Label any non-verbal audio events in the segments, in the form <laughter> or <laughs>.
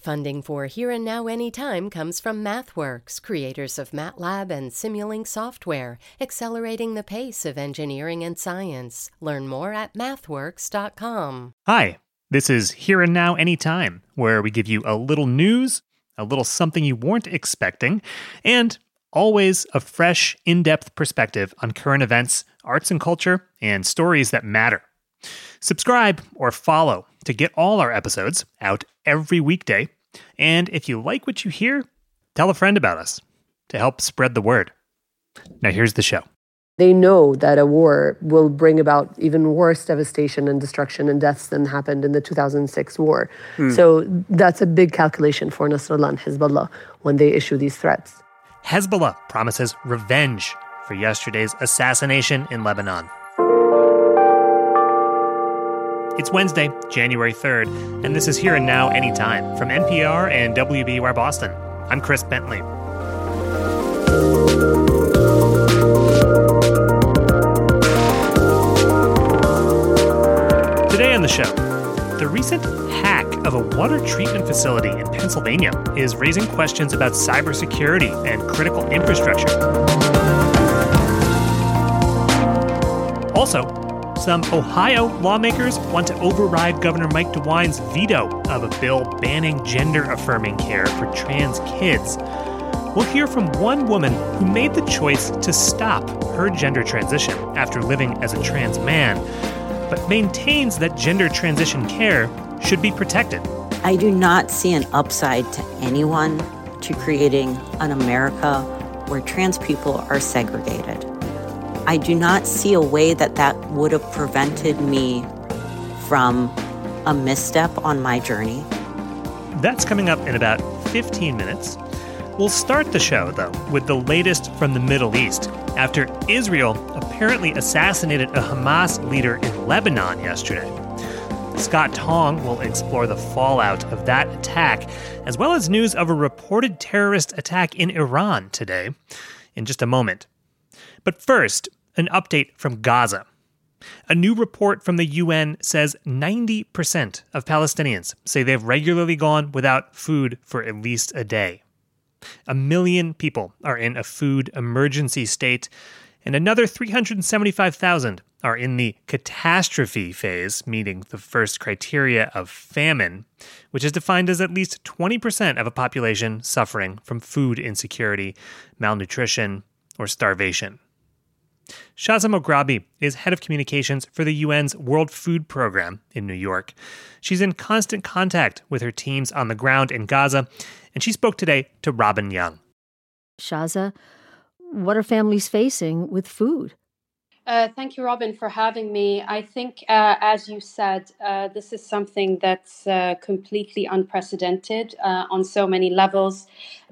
Funding for Here and Now Anytime comes from MathWorks, creators of MATLAB and Simulink software, accelerating the pace of engineering and science. Learn more at mathworks.com. Hi, this is Here and Now Anytime, where we give you a little news, a little something you weren't expecting, and always a fresh, in depth perspective on current events, arts and culture, and stories that matter. Subscribe or follow to get all our episodes out every weekday. And if you like what you hear, tell a friend about us to help spread the word. Now, here's the show. They know that a war will bring about even worse devastation and destruction and deaths than happened in the 2006 war. Mm. So that's a big calculation for Nasrallah and Hezbollah when they issue these threats. Hezbollah promises revenge for yesterday's assassination in Lebanon. It's Wednesday, January 3rd, and this is Here and Now Anytime from NPR and WBUR Boston. I'm Chris Bentley. Today on the show, the recent hack of a water treatment facility in Pennsylvania is raising questions about cybersecurity and critical infrastructure. Also, some Ohio lawmakers want to override Governor Mike DeWine's veto of a bill banning gender affirming care for trans kids. We'll hear from one woman who made the choice to stop her gender transition after living as a trans man, but maintains that gender transition care should be protected. I do not see an upside to anyone to creating an America where trans people are segregated. I do not see a way that that would have prevented me from a misstep on my journey. That's coming up in about 15 minutes. We'll start the show, though, with the latest from the Middle East after Israel apparently assassinated a Hamas leader in Lebanon yesterday. Scott Tong will explore the fallout of that attack, as well as news of a reported terrorist attack in Iran today, in just a moment. But first, an update from Gaza. A new report from the UN says 90% of Palestinians say they've regularly gone without food for at least a day. A million people are in a food emergency state, and another 375,000 are in the catastrophe phase, meeting the first criteria of famine, which is defined as at least 20% of a population suffering from food insecurity, malnutrition, or starvation. Shaza Moghrabi is head of communications for the UN's World Food Program in New York. She's in constant contact with her teams on the ground in Gaza, and she spoke today to Robin Young. Shaza, what are families facing with food? Uh, thank you, Robin, for having me. I think, uh, as you said, uh, this is something that's uh, completely unprecedented uh, on so many levels.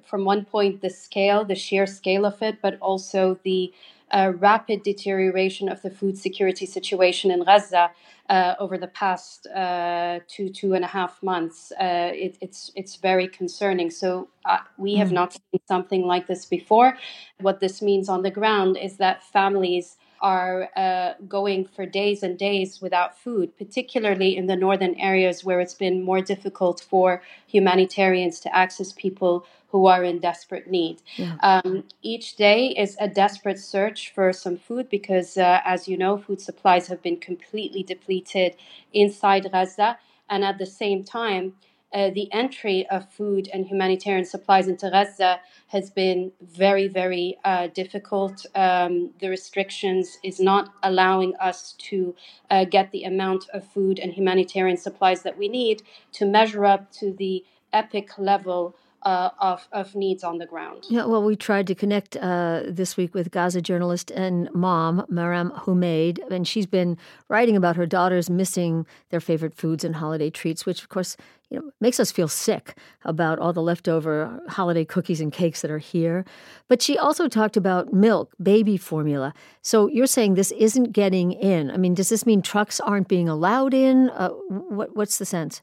From one point, the scale, the sheer scale of it, but also the uh, rapid deterioration of the food security situation in Gaza uh, over the past uh, two two and a half months. Uh, it, it's it's very concerning. So uh, we have mm. not seen something like this before. What this means on the ground is that families are uh, going for days and days without food, particularly in the northern areas where it's been more difficult for humanitarians to access people who are in desperate need. Yeah. Um, each day is a desperate search for some food because, uh, as you know, food supplies have been completely depleted inside Gaza. And at the same time, uh, the entry of food and humanitarian supplies into Gaza has been very, very uh, difficult. Um, the restrictions is not allowing us to uh, get the amount of food and humanitarian supplies that we need to measure up to the epic level uh, of, of needs on the ground. Yeah, well, we tried to connect uh, this week with Gaza journalist and mom, Maram Humaid, and she's been writing about her daughters missing their favorite foods and holiday treats, which, of course, you know, makes us feel sick about all the leftover holiday cookies and cakes that are here. But she also talked about milk, baby formula. So you're saying this isn't getting in. I mean, does this mean trucks aren't being allowed in? Uh, what, what's the sense?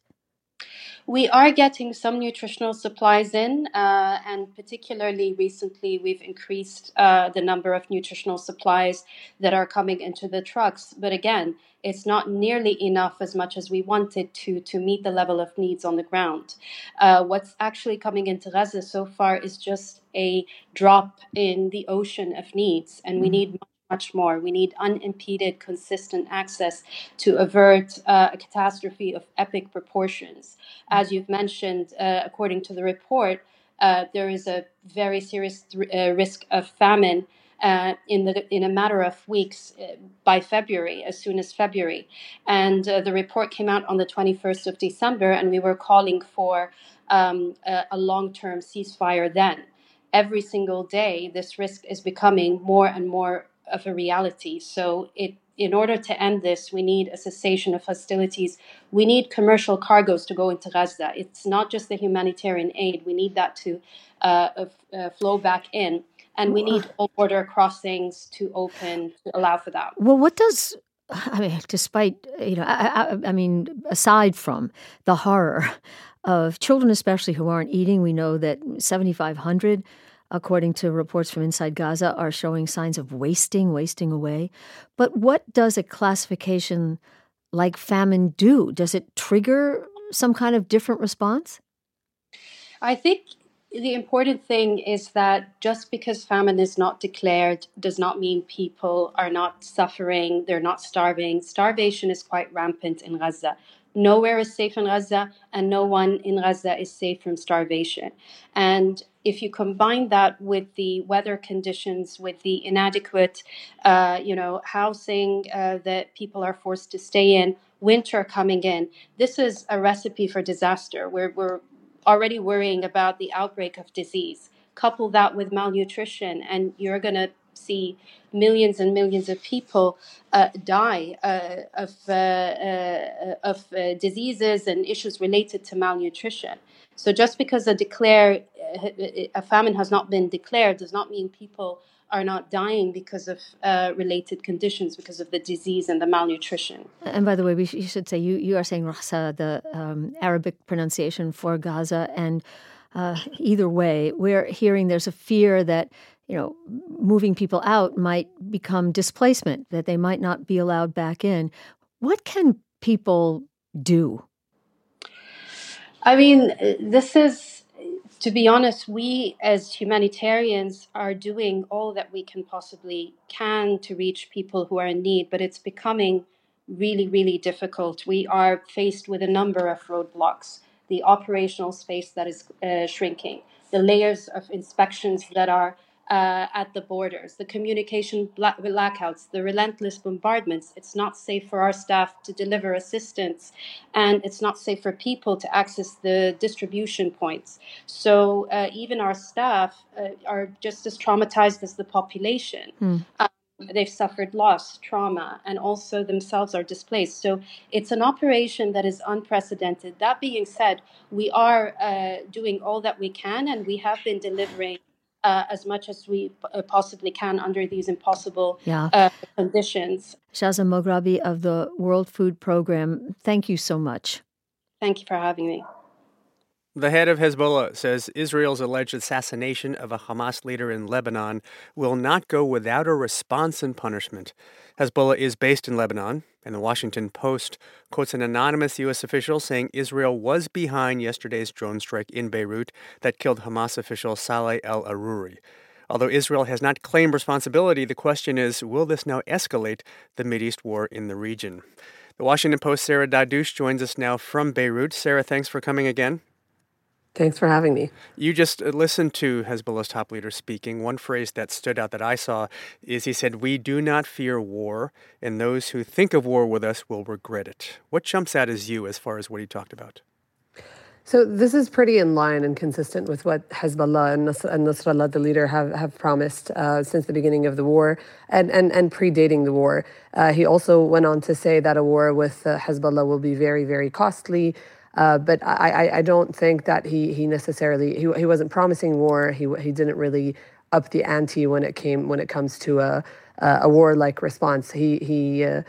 We are getting some nutritional supplies in, uh, and particularly recently, we've increased uh, the number of nutritional supplies that are coming into the trucks. But again, it's not nearly enough as much as we wanted to to meet the level of needs on the ground. Uh, what's actually coming into Gaza so far is just a drop in the ocean of needs, and we mm-hmm. need much more. We need unimpeded, consistent access to avert uh, a catastrophe of epic proportions. As you've mentioned, uh, according to the report, uh, there is a very serious th- uh, risk of famine. Uh, in the in a matter of weeks uh, by February, as soon as February, and the report came out on the 21st of December, and we were calling for um, a, a long-term ceasefire then every single day, this risk is becoming more and more of a reality. So it in order to end this, we need a cessation of hostilities. We need commercial cargoes to go into Gaza. It's not just the humanitarian aid. We need that to uh, uh, flow back in. And we need border crossings to open to allow for that. Well, what does I mean, despite you know, I, I, I, mean, aside from the horror of children, especially who aren't eating, we know that seventy five hundred according to reports from inside Gaza, are showing signs of wasting, wasting away. But what does a classification like famine do? Does it trigger some kind of different response? I think the important thing is that just because famine is not declared does not mean people are not suffering, they're not starving. Starvation is quite rampant in Gaza. Nowhere is safe in Gaza, and no one in Gaza is safe from starvation. And if you combine that with the weather conditions, with the inadequate, uh, you know, housing uh, that people are forced to stay in, winter coming in, this is a recipe for disaster. We're, we're already worrying about the outbreak of disease. Couple that with malnutrition, and you're going to see millions and millions of people uh, die uh, of, uh, uh of uh, diseases and issues related to malnutrition. So just because a declare a famine has not been declared does not mean people are not dying because of uh, related conditions, because of the disease and the malnutrition. And by the way, we should say you, you are saying Rasa, the um, Arabic pronunciation for Gaza, and uh, either way, we're hearing there's a fear that you know moving people out might become displacement, that they might not be allowed back in. What can people do? I mean, this is, to be honest, we as humanitarians are doing all that we can possibly can to reach people who are in need, but it's becoming really, really difficult. We are faced with a number of roadblocks. The operational space that is uh, shrinking, the layers of inspections that are uh, at the borders, the communication blackouts, the relentless bombardments. It's not safe for our staff to deliver assistance, and it's not safe for people to access the distribution points. So uh, even our staff uh, are just as traumatized as the population. Mm. they've suffered loss, trauma, and also themselves are displaced. So it's an operation that is unprecedented. That being said, we are uh, doing all that we can, and we have been delivering uh, as much as we uh, possibly can under these impossible yeah. uh, conditions. Shaza Moghrabi of the World Food Program, thank you so much. Thank you for having me. The head of Hezbollah says Israel's alleged assassination of a Hamas leader in Lebanon will not go without a response and punishment. Hezbollah is based in Lebanon, and the Washington Post quotes an anonymous U.S. official saying Israel was behind yesterday's drone strike in Beirut that killed Hamas official Saleh al Aruri. Although Israel has not claimed responsibility, the question is will this now escalate the Mideast war in the region? The Washington Post Sarah Dadouch joins us now from Beirut. Sarah, thanks for coming again. Thanks for having me. You just uh, listened to Hezbollah's top leader speaking. One phrase that stood out that I saw is he said, We do not fear war, and those who think of war with us will regret it. What jumps out as you as far as what he talked about? So this is pretty in line and consistent with what Hezbollah and, Nasrallah, the leader, have, have promised uh, since the beginning of the war and, and, and predating the war. Uh, he also went on to say that a war with uh, Hezbollah will be very, very costly, uh, but I, I, don't think that he he necessarily he, he wasn't promising war. He he didn't really up the ante when it came when it comes to a a warlike response. He he. Uh,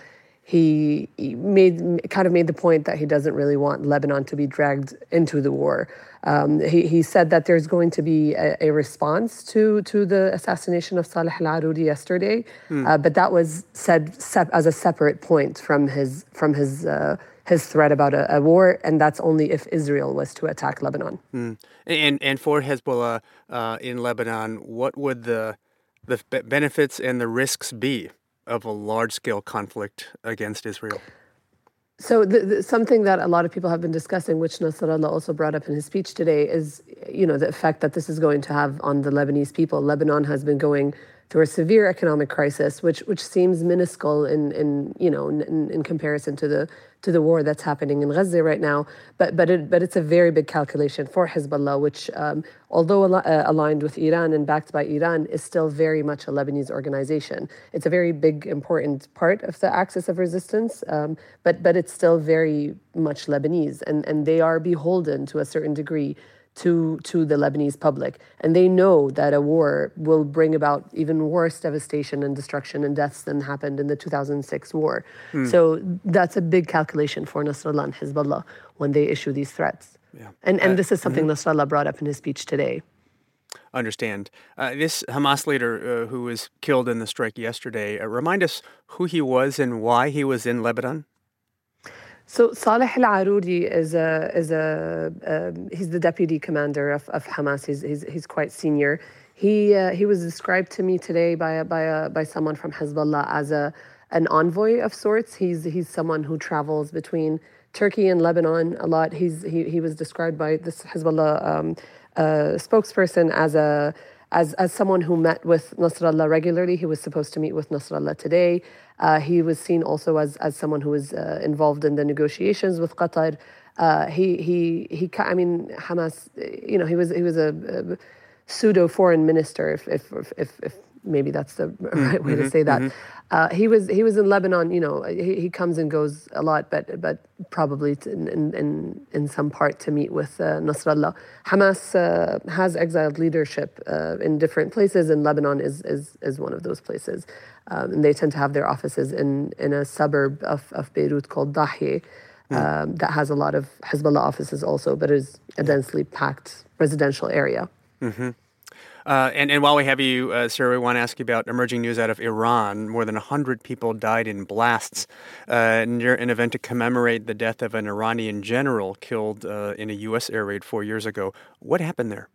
he, made kind of made the point that he doesn't really want Lebanon to be dragged into the war. Um, he, he said that there's going to be a, a, response to to the assassination of Saleh Al Aruri yesterday, mm. uh, but that was said as a separate point from his from his. Uh, his threat about a, a, war, and that's only if Israel was to attack Lebanon. Mm. And and for Hezbollah uh, in Lebanon, what would the the benefits and the risks be of a large scale conflict against Israel? So the, the, something that a lot of people have been discussing, which Nasrallah also brought up in his speech today, is you know the effect that this is going to have on the Lebanese people. Lebanon has been going through a severe economic crisis, which which seems minuscule in in you know in, in comparison to the to the war that's happening in Gaza right now. But but it, but it's a very big calculation for Hezbollah, which um, although al- uh, aligned with Iran and backed by Iran, is still very much a Lebanese organization. It's a very big important part of the axis of resistance, um, but but it's still very much Lebanese, and and they are beholden to a certain degree to to the Lebanese public, and they know that a war will bring about even worse devastation and destruction and deaths than happened in the 2006 war. Mm. So that's a big calculation for Nasrallah and Hezbollah when they issue these threats. Yeah. And and uh, this is something mm-hmm. Nasrallah brought up in his speech today. Understand uh, this Hamas leader uh, who was killed in the strike yesterday. Uh, remind us who he was and why he was in Lebanon. So Saleh Al Aruri is a is a um, he's the deputy commander of, of Hamas. He's, he's he's quite senior. He uh, he was described to me today by a, by a, by someone from Hezbollah as a an envoy of sorts. He's he's someone who travels between Turkey and Lebanon a lot. He's he he was described by this Hezbollah um, uh, spokesperson as a as, as someone who met with Nasrallah regularly. He was supposed to meet with Nasrallah today. Uh, he was seen also as, as someone who was uh, involved in the negotiations with Qatar. Uh, he, he, he, I mean, Hamas, you know, he was, he was a, a pseudo foreign minister, if, if, if, if, maybe that's the <laughs> mm, right way mm-hmm, to say that. Mm-hmm. Uh, he was he was in Lebanon. You know, he, he comes and goes a lot, but but probably in in in some part to meet with uh, Nasrallah. Hamas uh, has exiled leadership uh, in different places, and Lebanon is is is one of those places. Um, and they tend to have their offices in in a suburb of of Beirut called Dahieh. Mm. Um, that has a lot of Hezbollah offices also, but is a densely packed residential area. Mm-hmm. Uh, and, and while we have you, uh, Sarah, we want to ask you about emerging news out of Iran. More than 100 people died in blasts uh, near an event to commemorate the death of an Iranian general killed uh, in a U.S. air raid four years ago. What happened there?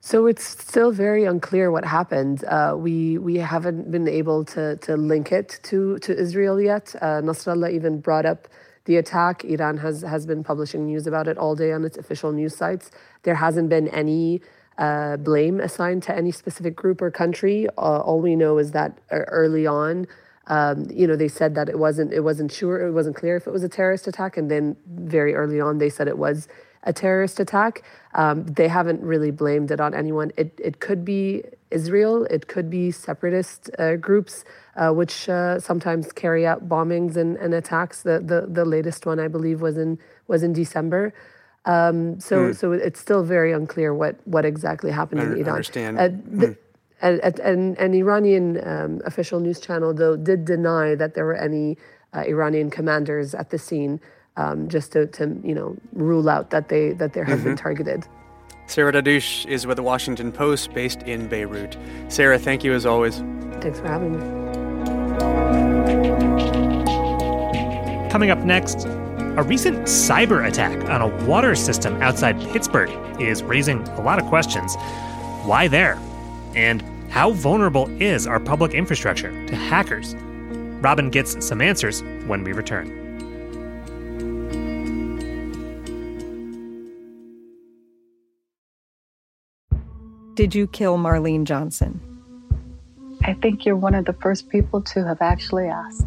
So it's still very unclear what happened. Uh, we we haven't been able to to link it to to Israel yet. Uh, Nasrallah even brought up the attack. Iran has has been publishing news about it all day on its official news sites. There hasn't been any uh, blame assigned to any specific group or country. Uh, all we know is that uh, early on, um, you know, they said that it wasn't it wasn't sure it wasn't clear if it was a terrorist attack, and then very early on they said it was a terrorist attack. Um, they haven't really blamed it on anyone. It it could be Israel. It could be separatist uh, groups, uh, which uh, sometimes carry out bombings and, and attacks. The, the the latest one I believe was in was in December. Um, so, mm. so it's still very unclear what, what exactly happened in Iran. Understand. Uh, the, mm. an, an, Iranian um, official news channel, though, did deny that there were any uh, Iranian commanders at the scene, um, just to, to, you know, rule out that they that there have mm-hmm. been targeted. Sarah Dadouch is with the Washington Post, based in Beirut. Sarah, thank you as always. Thanks for having me. Coming up next, a recent cyber attack on a water system outside Pittsburgh is raising a lot of questions. Why there? And how vulnerable is our public infrastructure to hackers? Robin gets some answers when we return. Did you kill Marlene Johnson? I think you're one of the first people to have actually asked.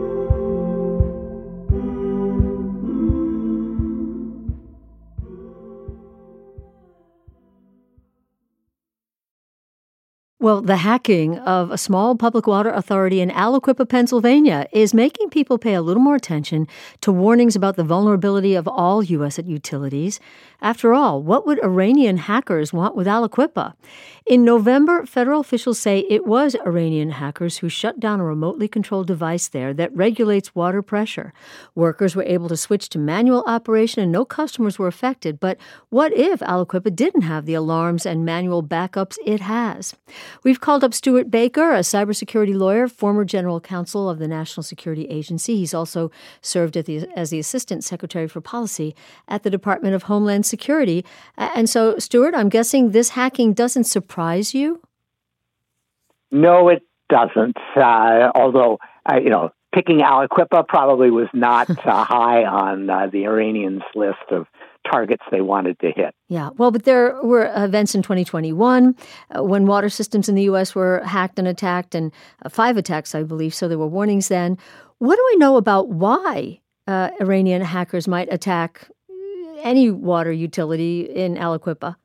Well, the hacking of a small public water authority in Aliquippa, Pennsylvania, is making people pay a little more attention to warnings about the vulnerability of all U.S. utilities. After all, what would Iranian hackers want with Aliquippa? In November, federal officials say it was Iranian hackers who shut down a remotely controlled device there that regulates water pressure. Workers were able to switch to manual operation and no customers were affected. But what if Aliquippa didn't have the alarms and manual backups it has? We've called up Stewart Baker, a cybersecurity lawyer, former general counsel of the National Security Agency. He's also served the, as the Assistant Secretary for Policy at the Department of Homeland Security. And so, Stewart, I'm guessing this hacking doesn't surprise you? No, it doesn't. Uh, although, uh, you know, picking Aliquippa probably was not uh, high on uh, the Iranians' list of targets they wanted to hit. Yeah, well, but there were events in 2021 uh, when water systems in the U.S. were hacked and attacked, and uh, five attacks, I believe. So there were warnings then. What do we know about why uh, Iranian hackers might attack any water utility in Aliquippa?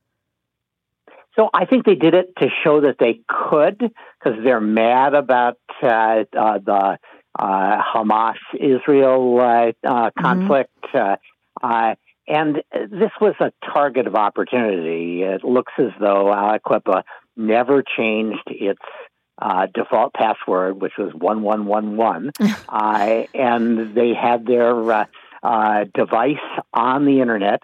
So I think they did it to show that they could, because they're mad about uh, uh, the uh, Hamas Israel mm-hmm. conflict. Mm-hmm. And this was a target of opportunity. It looks as though Aliquippa never changed its uh, default password, which was 1111. <laughs> uh, and they had their uh, uh, device on the internet.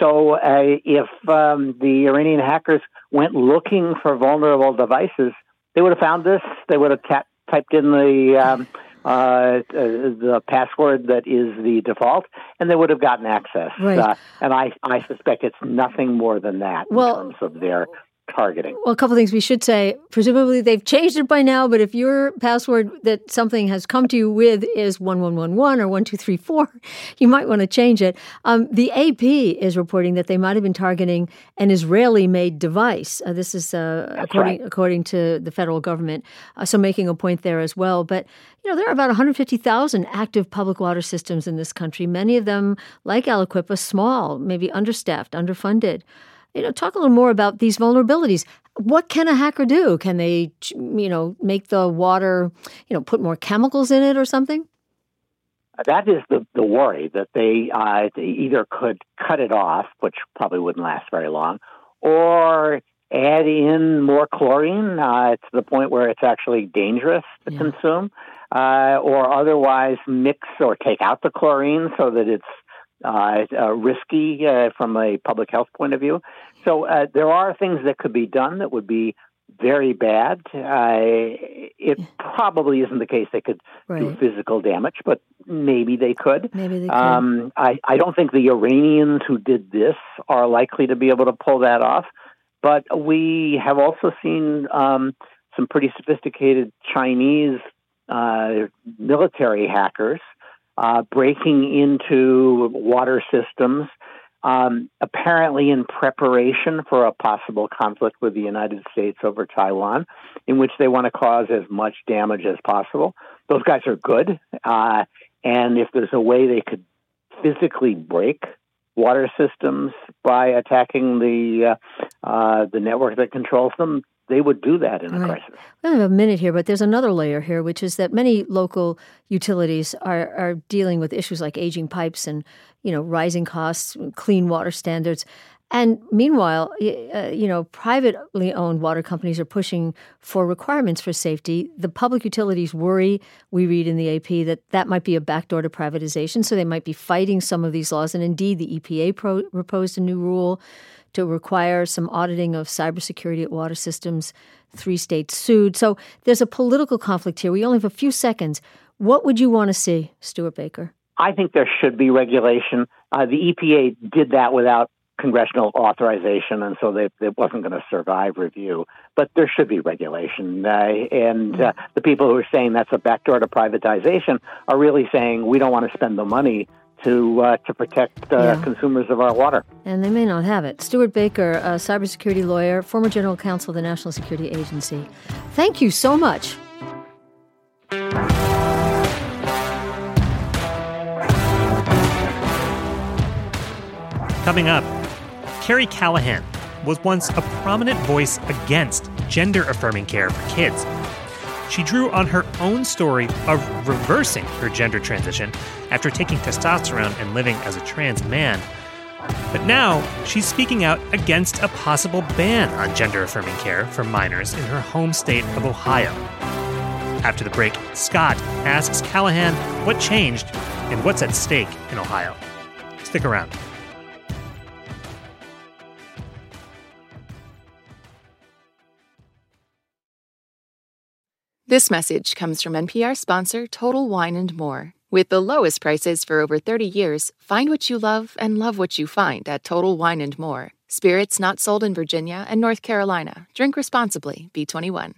So uh, if um, the Iranian hackers went looking for vulnerable devices, they would have found this. They would have ta- typed in the um, uh, the password that is the default, and they would have gotten access. Right. Uh, and I, I suspect it's nothing more than that well, in terms of their targeting. Well, a couple things we should say. Presumably they've changed it by now, but if your password that something has come to you with is 1111 or 1234, <laughs> you might want to change it. Um, the AP is reporting that they might have been targeting an Israeli made device. Uh, this is uh, according, right. according to the federal government. Uh, so making a point there as well. But, you know, there are about 150,000 active public water systems in this country, many of them, like Aliquippa, small, maybe understaffed, underfunded you know, talk a little more about these vulnerabilities. What can a hacker do? Can they, you know, make the water, you know, put more chemicals in it or something? That is the, the worry that they, uh, they either could cut it off, which probably wouldn't last very long, or add in more chlorine uh, to the point where it's actually dangerous to yeah. consume, uh, or otherwise mix or take out the chlorine so that it's uh, uh, risky uh, from a public health point of view. So uh, there are things that could be done that would be very bad. Uh, it probably isn't the case they could right. do physical damage, but maybe they could. Maybe they could. Um, I, I don't think the Iranians who did this are likely to be able to pull that off. But we have also seen um, some pretty sophisticated Chinese uh, military hackers uh, breaking into water systems, um, apparently in preparation for a possible conflict with the United States over Taiwan, in which they want to cause as much damage as possible. Those guys are good, uh, and if there's a way they could physically break water systems by attacking the uh, uh, the network that controls them, they would do that in a right. crisis. We have a minute here, but there's another layer here, which is that many local utilities are, are dealing with issues like aging pipes and you know rising costs, clean water standards. And meanwhile, uh, you know, privately owned water companies are pushing for requirements for safety. The public utilities worry, we read in the AP, that that might be a backdoor to privatization. So they might be fighting some of these laws. And indeed, the EPA pro- proposed a new rule to require some auditing of cybersecurity at water systems. Three states sued. So there's a political conflict here. We only have a few seconds. What would you want to see, Stewart Baker? I think there should be regulation. Uh, the EPA did that without congressional authorization, and so they, it wasn't going to survive review. But there should be regulation. Uh, and uh, the people who are saying that's a backdoor to privatization are really saying we don't want to spend the money to uh, to protect the yeah. consumers of our water. And they may not have it. Stewart Baker, a cybersecurity lawyer, former general counsel of the National Security Agency. Thank you so much. Coming up, Carey Callahan was once a prominent voice against gender affirming care for kids. She drew on her own story of reversing her gender transition after taking testosterone and living as a trans man. But now she's speaking out against a possible ban on gender affirming care for minors in her home state of Ohio. After the break, Scott asks Callahan what changed and what's at stake in Ohio. Stick around. This message comes from NPR sponsor Total Wine and More. With the lowest prices for over 30 years, find what you love and love what you find at Total Wine and More. Spirits not sold in Virginia and North Carolina. Drink responsibly. B21.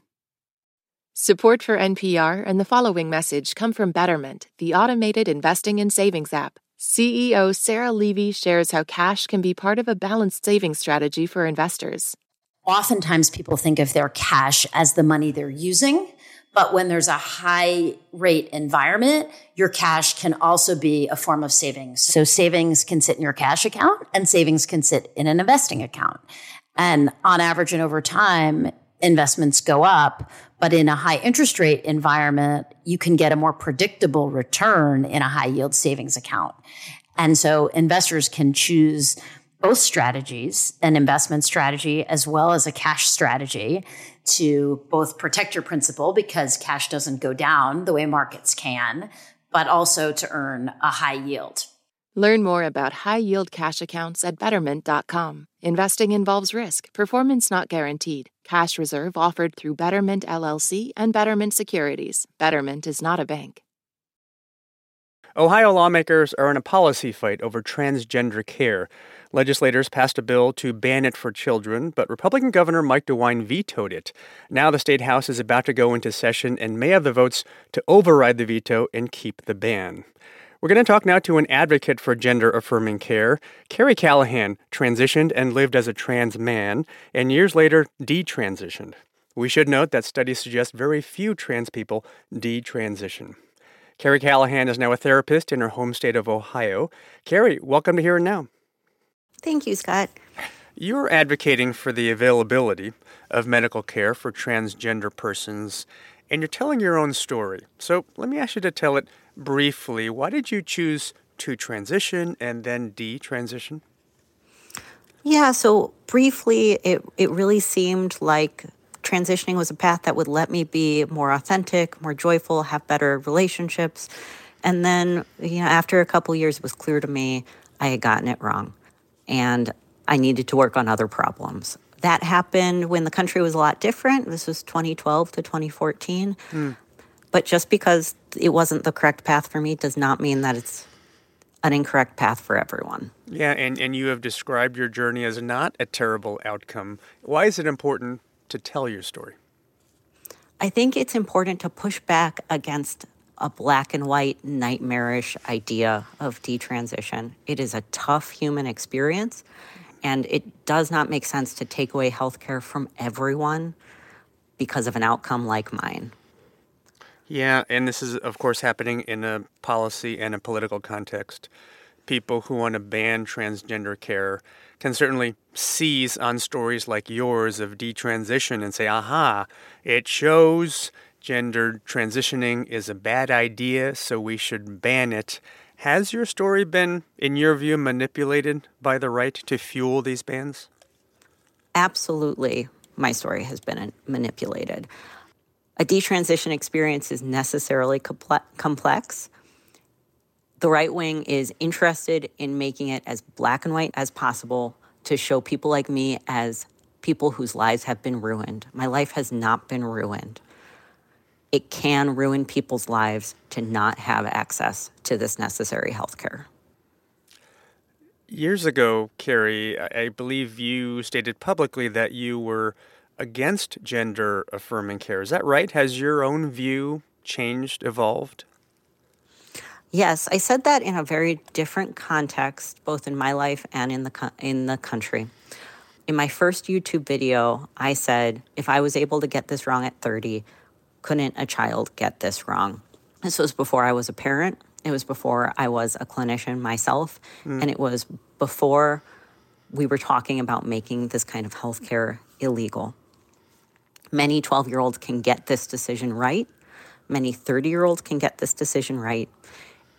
Support for NPR and the following message come from Betterment, the automated investing and savings app. CEO Sarah Levy shares how cash can be part of a balanced savings strategy for investors. Oftentimes, people think of their cash as the money they're using but when there's a high rate environment, your cash can also be a form of savings. So savings can sit in your cash account and savings can sit in an investing account. And on average and over time, investments go up. But in a high interest rate environment, you can get a more predictable return in a high yield savings account. And so investors can choose both strategies, an investment strategy as well as a cash strategy to both protect your principal because cash doesn't go down the way markets can, but also to earn a high yield. Learn more about high yield cash accounts at betterment.com. Investing involves risk, performance not guaranteed. Cash reserve offered through Betterment LLC and Betterment Securities. Betterment is not a bank. Ohio lawmakers are in a policy fight over transgender care. Legislators passed a bill to ban it for children, but Republican Governor Mike DeWine vetoed it. Now the state house is about to go into session and may have the votes to override the veto and keep the ban. We're going to talk now to an advocate for gender affirming care. Carey Callahan transitioned and lived as a trans man, and years later, detransitioned. We should note that studies suggest very few trans people detransition. Carey Callahan is now a therapist in her home state of Ohio. Carey, welcome to Here and Now. Thank you, Scott. You're advocating for the availability of medical care for transgender persons, and you're telling your own story. So let me ask you to tell it briefly. Why did you choose to transition and then detransition? Yeah, so briefly, it, it really seemed like transitioning was a path that would let me be more authentic, more joyful, have better relationships. And then, you know, after a couple years, it was clear to me I had gotten it wrong and I needed to work on other problems. That happened when the country was a lot different. This was 2012 to 2014. Mm. But just because it wasn't the correct path for me does not mean that it's an incorrect path for everyone. Yeah, and, and you have described your journey as not a terrible outcome. Why is it important to tell your story? I think it's important to push back against a black and white nightmarish idea of detransition. It is a tough human experience, and it does not make sense to take away health care from everyone because of an outcome like mine. Yeah, and this is, of course, happening in a policy and a political context. People who want to ban transgender care can certainly seize on stories like yours of detransition and say, aha, it shows gender transitioning is a bad idea, so we should ban it. Has your story been, in your view, manipulated by the right to fuel these bans? Absolutely, my story has been uh, manipulated. A detransition experience is necessarily complex. The right wing is interested in making it as black and white as possible to show people like me as people whose lives have been ruined. My life has not been ruined it can ruin people's lives to not have access to this necessary health care. Years ago, Carey, I believe you stated publicly that you were against gender affirming care. Is that right? Has your own view changed, evolved? Yes, I said that in a very different context, both in my life and in the in the country. In my first YouTube video, I said if I was able to get this wrong at 30, couldn't a child get this wrong? This was before I was a parent. It was before I was a clinician myself, mm. and it was before we were talking about making this kind of healthcare illegal. Many 12 year olds can get this decision right. Many 30 year olds can get this decision right.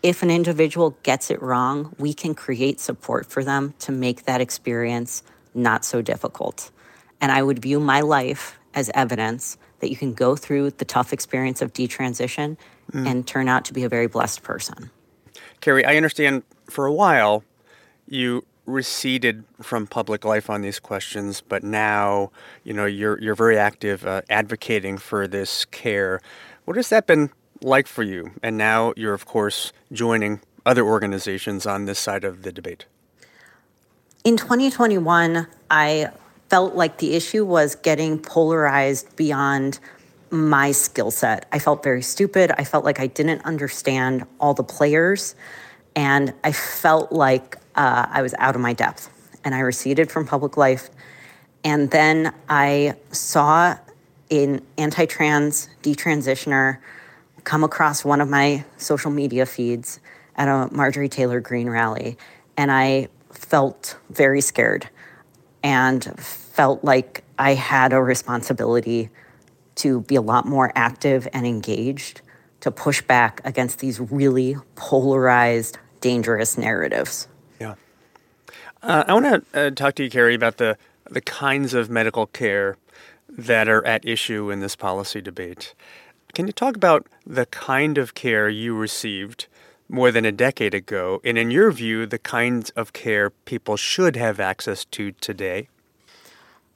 If an individual gets it wrong, we can create support for them to make that experience not so difficult. And I would view my life as evidence that you can go through the tough experience of detransition mm. and turn out to be a very blessed person. Carey, I understand for a while you receded from public life on these questions, but now you know you're you're very active uh, advocating for this care. What has that been like for you? And now you're of course joining other organizations on this side of the debate. In 2021, I felt like the issue was getting polarized beyond my skill set. I felt very stupid. I felt like I didn't understand all the players. And I felt like uh, I was out of my depth and I receded from public life. And then I saw an anti trans detransitioner come across one of my social media feeds at a Marjorie Taylor Greene rally. And I felt very scared and felt like I had a responsibility to be a lot more active and engaged to push back against these really polarized, dangerous narratives. Yeah. Uh, I want to uh, talk to you, Carey, about the the kinds of medical care that are at issue in this policy debate. Can you talk about the kind of care you received more than a decade ago, and in your view, the kinds of care people should have access to today?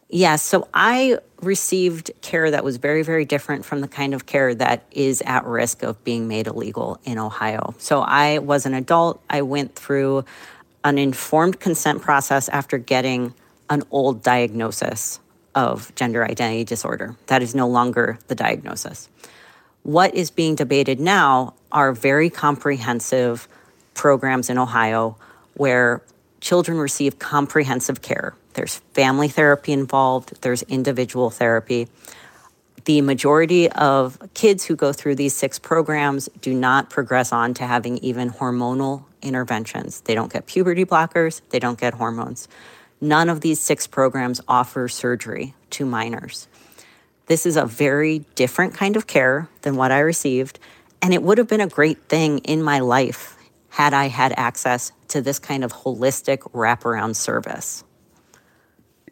Yes, yeah, so I received care that was very, very different from the kind of care that is at risk of being made illegal in Ohio. So I was an adult. I went through an informed consent process after getting an old diagnosis of gender identity disorder. That is no longer the diagnosis. What is being debated now are very comprehensive programs in Ohio where children receive comprehensive care. There's family therapy involved, there's individual therapy. The majority of kids who go through these six programs do not progress on to having even hormonal interventions. They don't get puberty blockers, they don't get hormones. None of these six programs offer surgery to minors. This is a very different kind of care than what I received, and it would have been a great thing in my life had I had access to this kind of holistic wraparound service.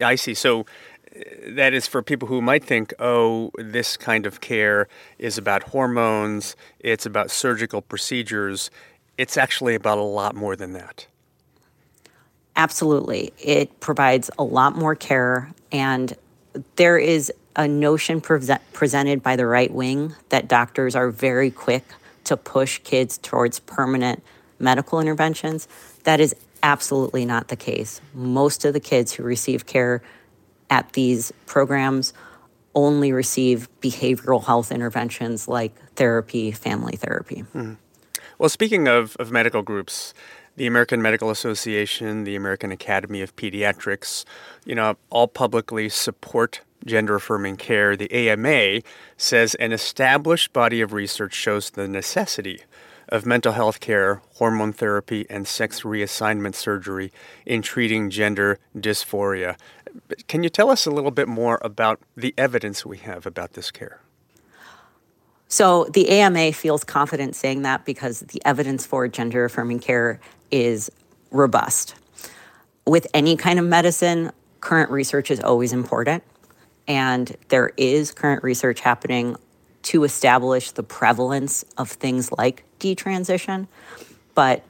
I see. So uh, that is for people who might think, oh, this kind of care is about hormones, it's about surgical procedures it's actually about a lot more than that. Absolutely. It provides a lot more care, and there is a notion pre- presented by the right wing that doctors are very quick to push kids towards permanent medical interventions. That is absolutely not the case. Most of the kids who receive care at these programs only receive behavioral health interventions like therapy, family therapy. Mm. Well, speaking of, of medical groups, the American Medical Association, the American Academy of Pediatrics, you know, all publicly support gender affirming care. The AMA says an established body of research shows the necessity of mental health care, hormone therapy, and sex reassignment surgery in treating gender dysphoria. Can you tell us a little bit more about the evidence we have about this care? So the AMA feels confident saying that because the evidence for gender affirming care is robust. With any kind of medicine, current research is always important. And there is current research happening to establish the prevalence of things like detransition. But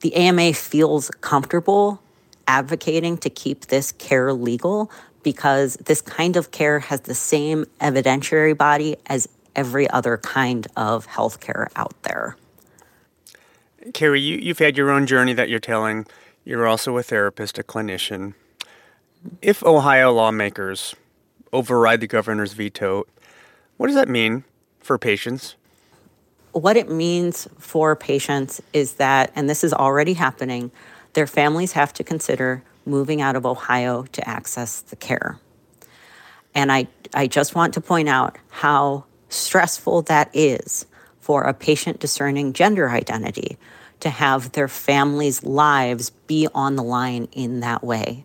the AMA feels comfortable advocating to keep this care legal because this kind of care has the same evidentiary body as every other kind of healthcare out there. Carey, you, you've had your own journey that you're telling. You're also a therapist, a clinician. If Ohio lawmakers override the governor's veto, what does that mean for patients? What it means for patients is that, and this is already happening, their families have to consider moving out of Ohio to access the care. And I, I just want to point out how stressful that is for a patient discerning gender identity to have their family's lives be on the line in that way.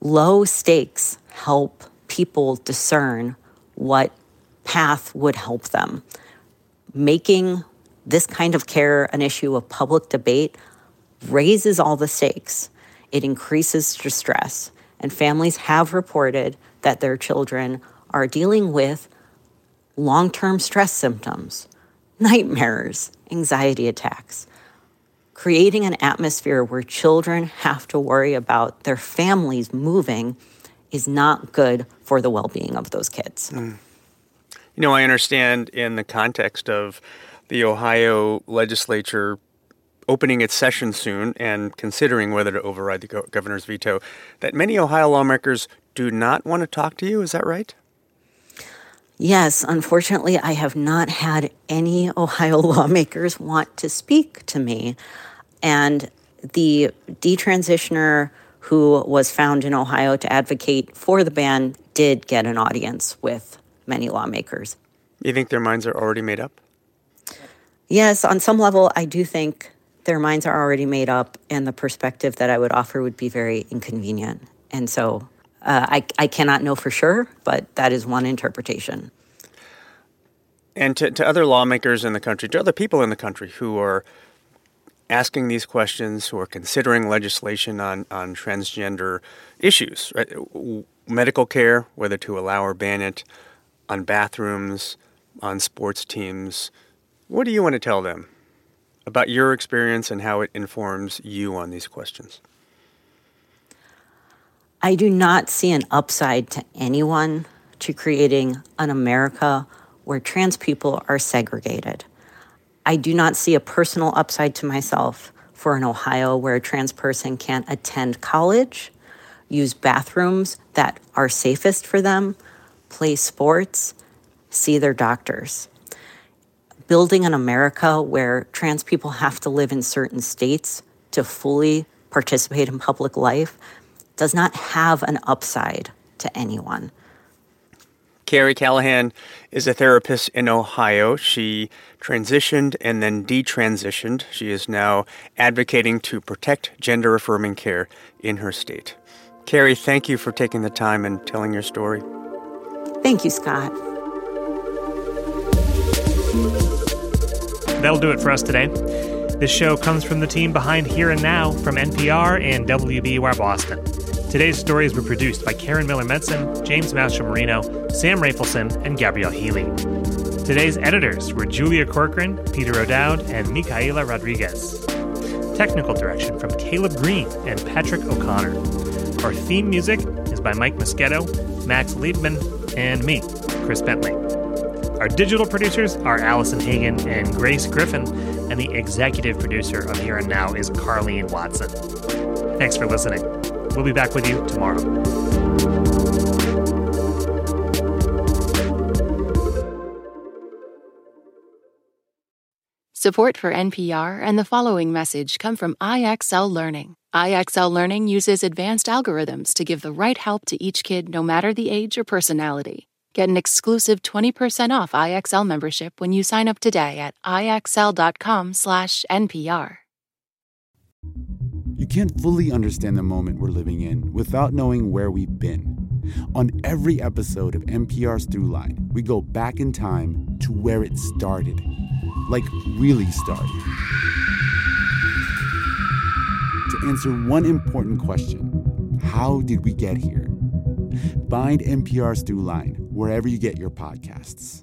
Low stakes help people discern what path would help them. Making this kind of care an issue of public debate raises all the stakes. It increases distress. And families have reported that their children are dealing with long term stress symptoms, nightmares, anxiety attacks. Creating an atmosphere where children have to worry about their families moving is not good for the well being of those kids. Mm. You know, I understand in the context of the Ohio legislature opening its session soon and considering whether to override the go- governor's veto, that many Ohio lawmakers do not want to talk to you. Is that right? Yes, unfortunately, I have not had any Ohio <laughs> lawmakers want to speak to me. And the detransitioner who was found in Ohio to advocate for the ban did get an audience with many lawmakers. You think their minds are already made up? Yes, on some level, I do think their minds are already made up, and the perspective that I would offer would be very inconvenient. And so uh, I, I cannot know for sure, but that is one interpretation. And to, to other lawmakers in the country, to other people in the country who are asking these questions, who are considering legislation on, on transgender issues, right? medical care, whether to allow or ban it, on bathrooms, on sports teams, what do you want to tell them about your experience and how it informs you on these questions? I do not see an upside to anyone to creating an America where trans people are segregated. I do not see a personal upside to myself for an Ohio where a trans person can't attend college, use bathrooms that are safest for them, play sports, see their doctors. Building an America where trans people have to live in certain states to fully participate in public life does not have an upside to anyone. Carey Callahan is a therapist in Ohio. She transitioned and then detransitioned. She is now advocating to protect gender affirming care in her state. Carey, thank you for taking the time and telling your story. Thank you, Scott. That'll do it for us today. This show comes from the team behind Here and Now from NPR and WBUR Boston. Today's stories were produced by Karyn Miller Medzon, James Mastromarino, Sam Raphelson, and Gabrielle Healy. Today's editors were Julia Corcoran, Peter O'Dowd, and Micaela Rodriguez. Technical direction from Caleb Green and Patrick O'Connor. Our theme music is by Mike Moschetto, Max Liebman, and me, Chris Bentley. Our digital producers are Allison Hagen and Grace Griffin, and the executive producer of Here and Now is Carleen Watson. Thanks for listening. We'll be back with you tomorrow. Support for NPR and the following message come from IXL Learning. IXL Learning uses advanced algorithms to give the right help to each kid no matter the age or personality. Get an exclusive 20% off IXL membership when you sign up today at IXL.com/NPR. Can't fully understand the moment we're living in without knowing where we've been. On every episode of NPR's Throughline, we go back in time to where it started. Like, really started. To answer one important question How did we get here? Find NPR's Throughline wherever you get your podcasts.